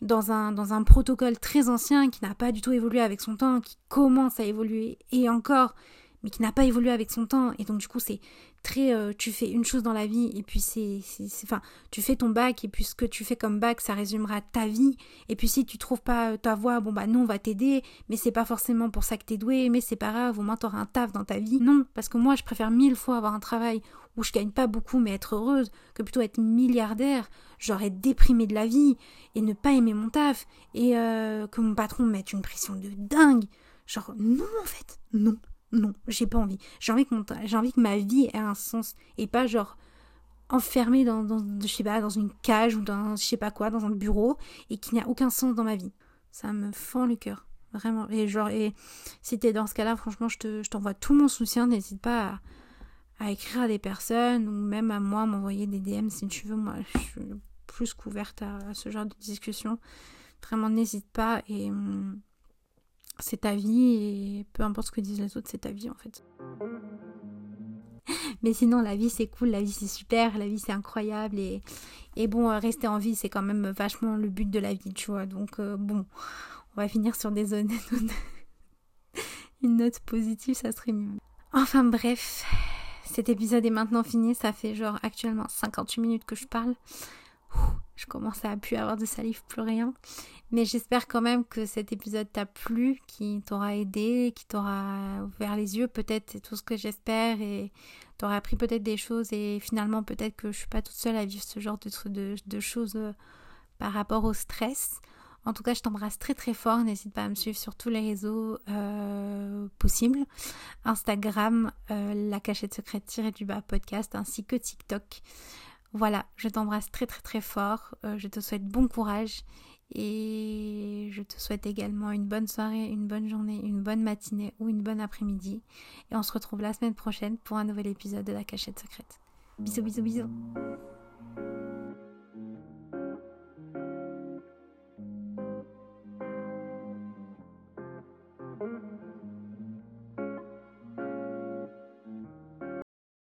Dans un, dans un protocole très ancien qui n'a pas du tout évolué avec son temps, qui commence à évoluer et encore, mais qui n'a pas évolué avec son temps. Et donc, du coup, c'est très. Euh, tu fais une chose dans la vie, et puis c'est. Enfin, tu fais ton bac, et puis ce que tu fais comme bac, ça résumera ta vie. Et puis, si tu trouves pas euh, ta voie, bon, bah, non, on va t'aider, mais c'est pas forcément pour ça que t'es doué, mais c'est pas grave, au moins t'auras un taf dans ta vie. Non, parce que moi, je préfère mille fois avoir un travail où je gagne pas beaucoup, mais être heureuse, que plutôt être milliardaire. J'aurais déprimé de la vie, et ne pas aimer mon taf, et euh, que mon patron me mette une pression de dingue. Genre, non, en fait, non non, j'ai pas envie. J'ai envie, que j'ai envie que ma vie ait un sens et pas genre enfermée dans, je sais pas, dans une cage ou dans je sais pas quoi, dans un bureau et qu'il n'y a aucun sens dans ma vie. Ça me fend le cœur. Vraiment. Et genre, et si t'es dans ce cas-là, franchement, je, te, je t'envoie tout mon soutien. N'hésite pas à, écrire à des personnes ou même à moi, m'envoyer des DM si tu veux. Moi, je suis plus couverte à, à ce genre de discussion. Vraiment, n'hésite pas. Et. Hum, c'est ta vie et peu importe ce que disent les autres, c'est ta vie en fait. Mais sinon, la vie c'est cool, la vie c'est super, la vie c'est incroyable et, et bon, euh, rester en vie c'est quand même vachement le but de la vie, tu vois. Donc euh, bon, on va finir sur des zones. Une note positive, ça serait mieux. Enfin bref, cet épisode est maintenant fini, ça fait genre actuellement 58 minutes que je parle je commence à plus avoir de salive, plus rien. Mais j'espère quand même que cet épisode t'a plu, qui t'aura aidé, qui t'aura ouvert les yeux, peut-être, c'est tout ce que j'espère, et t'aura appris peut-être des choses, et finalement, peut-être que je suis pas toute seule à vivre ce genre de, de, choses euh, par rapport au stress. En tout cas, je t'embrasse très très fort. N'hésite pas à me suivre sur tous les réseaux euh, possibles. Instagram, euh, la cachette secrète tirée du bas podcast, ainsi que TikTok. Voilà, je t'embrasse très très très fort, je te souhaite bon courage et je te souhaite également une bonne soirée, une bonne journée, une bonne matinée ou une bonne après-midi. Et on se retrouve la semaine prochaine pour un nouvel épisode de la cachette secrète. Bisous bisous bisous